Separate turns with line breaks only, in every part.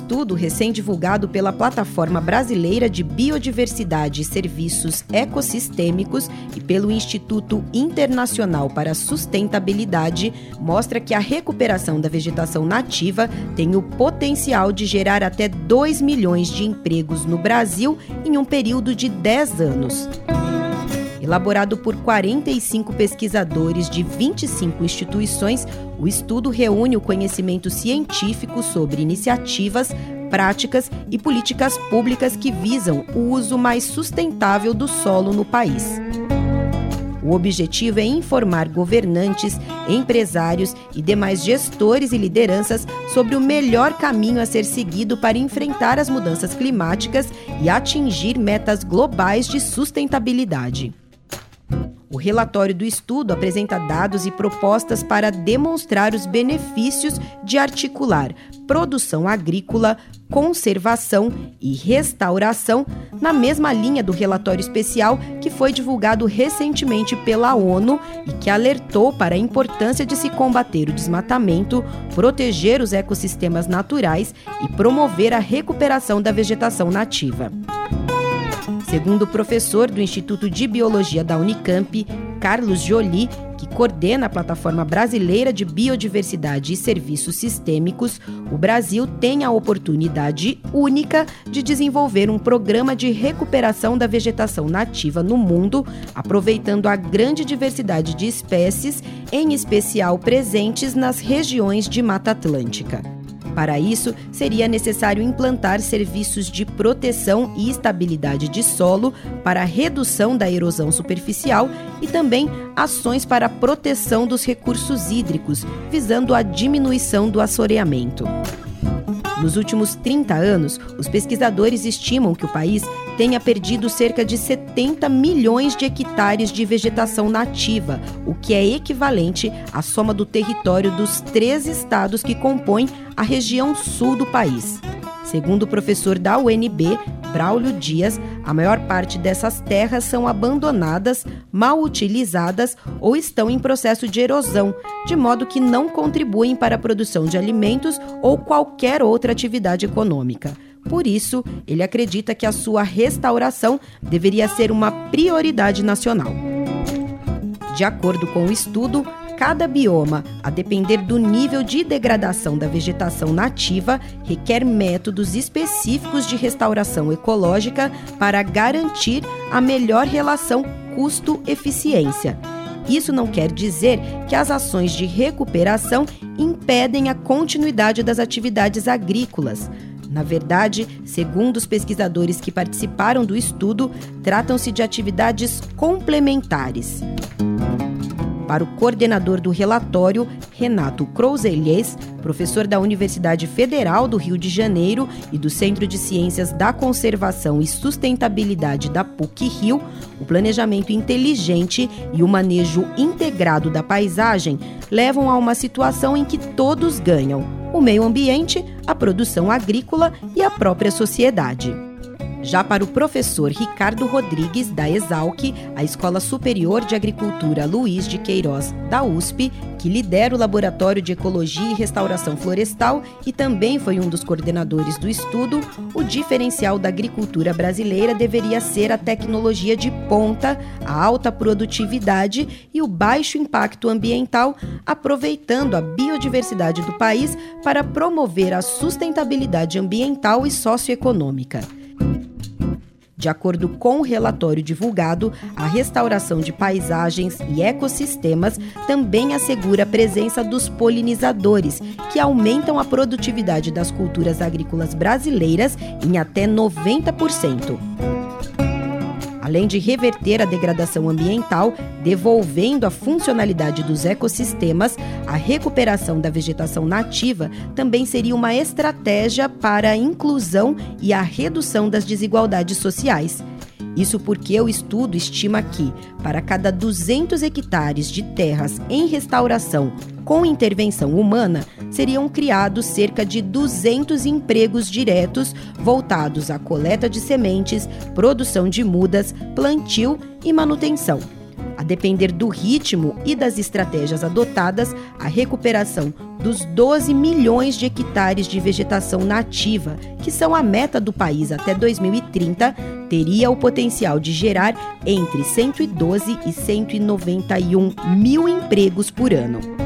Estudo recém-divulgado pela Plataforma Brasileira de Biodiversidade e Serviços Ecossistêmicos e pelo Instituto Internacional para a Sustentabilidade mostra que a recuperação da vegetação nativa tem o potencial de gerar até 2 milhões de empregos no Brasil em um período de 10 anos. Elaborado por 45 pesquisadores de 25 instituições, o estudo reúne o conhecimento científico sobre iniciativas, práticas e políticas públicas que visam o uso mais sustentável do solo no país. O objetivo é informar governantes, empresários e demais gestores e lideranças sobre o melhor caminho a ser seguido para enfrentar as mudanças climáticas e atingir metas globais de sustentabilidade. O relatório do estudo apresenta dados e propostas para demonstrar os benefícios de articular produção agrícola, conservação e restauração na mesma linha do relatório especial que foi divulgado recentemente pela ONU e que alertou para a importância de se combater o desmatamento, proteger os ecossistemas naturais e promover a recuperação da vegetação nativa. Segundo o professor do Instituto de Biologia da Unicamp, Carlos Joly, que coordena a Plataforma Brasileira de Biodiversidade e Serviços Sistêmicos, o Brasil tem a oportunidade única de desenvolver um programa de recuperação da vegetação nativa no mundo, aproveitando a grande diversidade de espécies, em especial presentes nas regiões de Mata Atlântica. Para isso, seria necessário implantar serviços de proteção e estabilidade de solo para redução da erosão superficial e também ações para proteção dos recursos hídricos, visando a diminuição do assoreamento. Nos últimos 30 anos, os pesquisadores estimam que o país tenha perdido cerca de 70 milhões de hectares de vegetação nativa, o que é equivalente à soma do território dos três estados que compõem a região sul do país. Segundo o professor da UNB, Braulio Dias, a maior parte dessas terras são abandonadas, mal utilizadas ou estão em processo de erosão, de modo que não contribuem para a produção de alimentos ou qualquer outra atividade econômica. Por isso, ele acredita que a sua restauração deveria ser uma prioridade nacional. De acordo com o estudo, cada bioma, a depender do nível de degradação da vegetação nativa, requer métodos específicos de restauração ecológica para garantir a melhor relação custo-eficiência. Isso não quer dizer que as ações de recuperação impedem a continuidade das atividades agrícolas. Na verdade, segundo os pesquisadores que participaram do estudo, tratam-se de atividades complementares. Para o coordenador do relatório, Renato Crouselhes, professor da Universidade Federal do Rio de Janeiro e do Centro de Ciências da Conservação e Sustentabilidade da PUC-Rio, o planejamento inteligente e o manejo integrado da paisagem levam a uma situação em que todos ganham: o meio ambiente, a produção agrícola e a própria sociedade. Já para o professor Ricardo Rodrigues, da Exalc, a Escola Superior de Agricultura Luiz de Queiroz, da USP, que lidera o Laboratório de Ecologia e Restauração Florestal e também foi um dos coordenadores do estudo, o diferencial da agricultura brasileira deveria ser a tecnologia de ponta, a alta produtividade e o baixo impacto ambiental, aproveitando a biodiversidade do país para promover a sustentabilidade ambiental e socioeconômica. De acordo com o relatório divulgado, a restauração de paisagens e ecossistemas também assegura a presença dos polinizadores, que aumentam a produtividade das culturas agrícolas brasileiras em até 90% além de reverter a degradação ambiental, devolvendo a funcionalidade dos ecossistemas, a recuperação da vegetação nativa também seria uma estratégia para a inclusão e a redução das desigualdades sociais. Isso porque o estudo estima que, para cada 200 hectares de terras em restauração com intervenção humana, seriam criados cerca de 200 empregos diretos voltados à coleta de sementes, produção de mudas, plantio e manutenção. Depender do ritmo e das estratégias adotadas, a recuperação dos 12 milhões de hectares de vegetação nativa, que são a meta do país até 2030, teria o potencial de gerar entre 112 e 191 mil empregos por ano.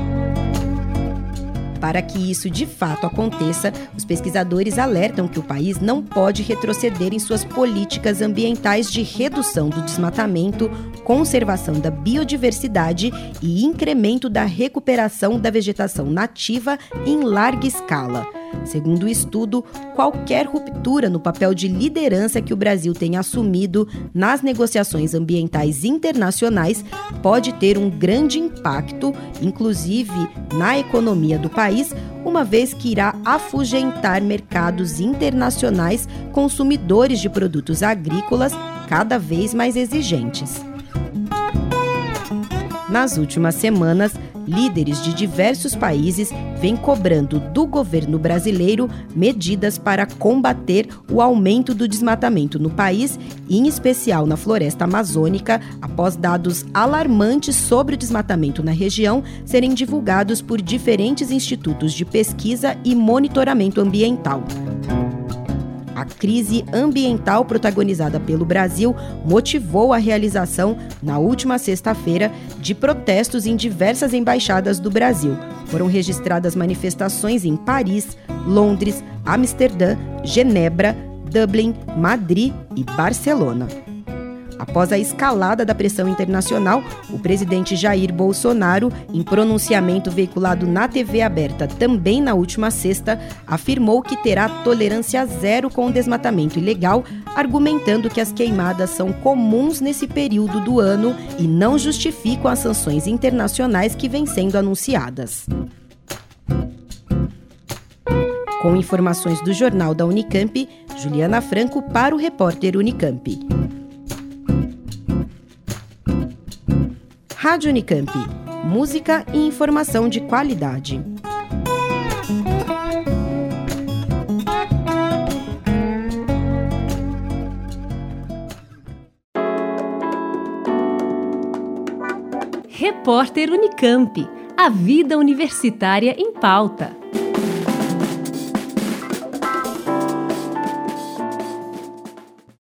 Para que isso de fato aconteça, os pesquisadores alertam que o país não pode retroceder em suas políticas ambientais de redução do desmatamento, conservação da biodiversidade e incremento da recuperação da vegetação nativa em larga escala. Segundo o estudo, qualquer ruptura no papel de liderança que o Brasil tem assumido nas negociações ambientais internacionais pode ter um grande impacto, inclusive na economia do país, uma vez que irá afugentar mercados internacionais consumidores de produtos agrícolas cada vez mais exigentes. Nas últimas semanas, líderes de diversos países vêm cobrando do governo brasileiro medidas para combater o aumento do desmatamento no país, em especial na floresta amazônica, após dados alarmantes sobre o desmatamento na região serem divulgados por diferentes institutos de pesquisa e monitoramento ambiental. A crise ambiental protagonizada pelo Brasil motivou a realização, na última sexta-feira, de protestos em diversas embaixadas do Brasil. Foram registradas manifestações em Paris, Londres, Amsterdã, Genebra, Dublin, Madrid e Barcelona. Após a escalada da pressão internacional, o presidente Jair Bolsonaro, em pronunciamento veiculado na TV aberta também na última sexta, afirmou que terá tolerância zero com o desmatamento ilegal, argumentando que as queimadas são comuns nesse período do ano e não justificam as sanções internacionais que vêm sendo anunciadas. Com informações do Jornal da Unicamp, Juliana Franco para o repórter Unicamp. Rádio Unicamp. Música e informação de qualidade.
Repórter Unicamp. A vida universitária em pauta.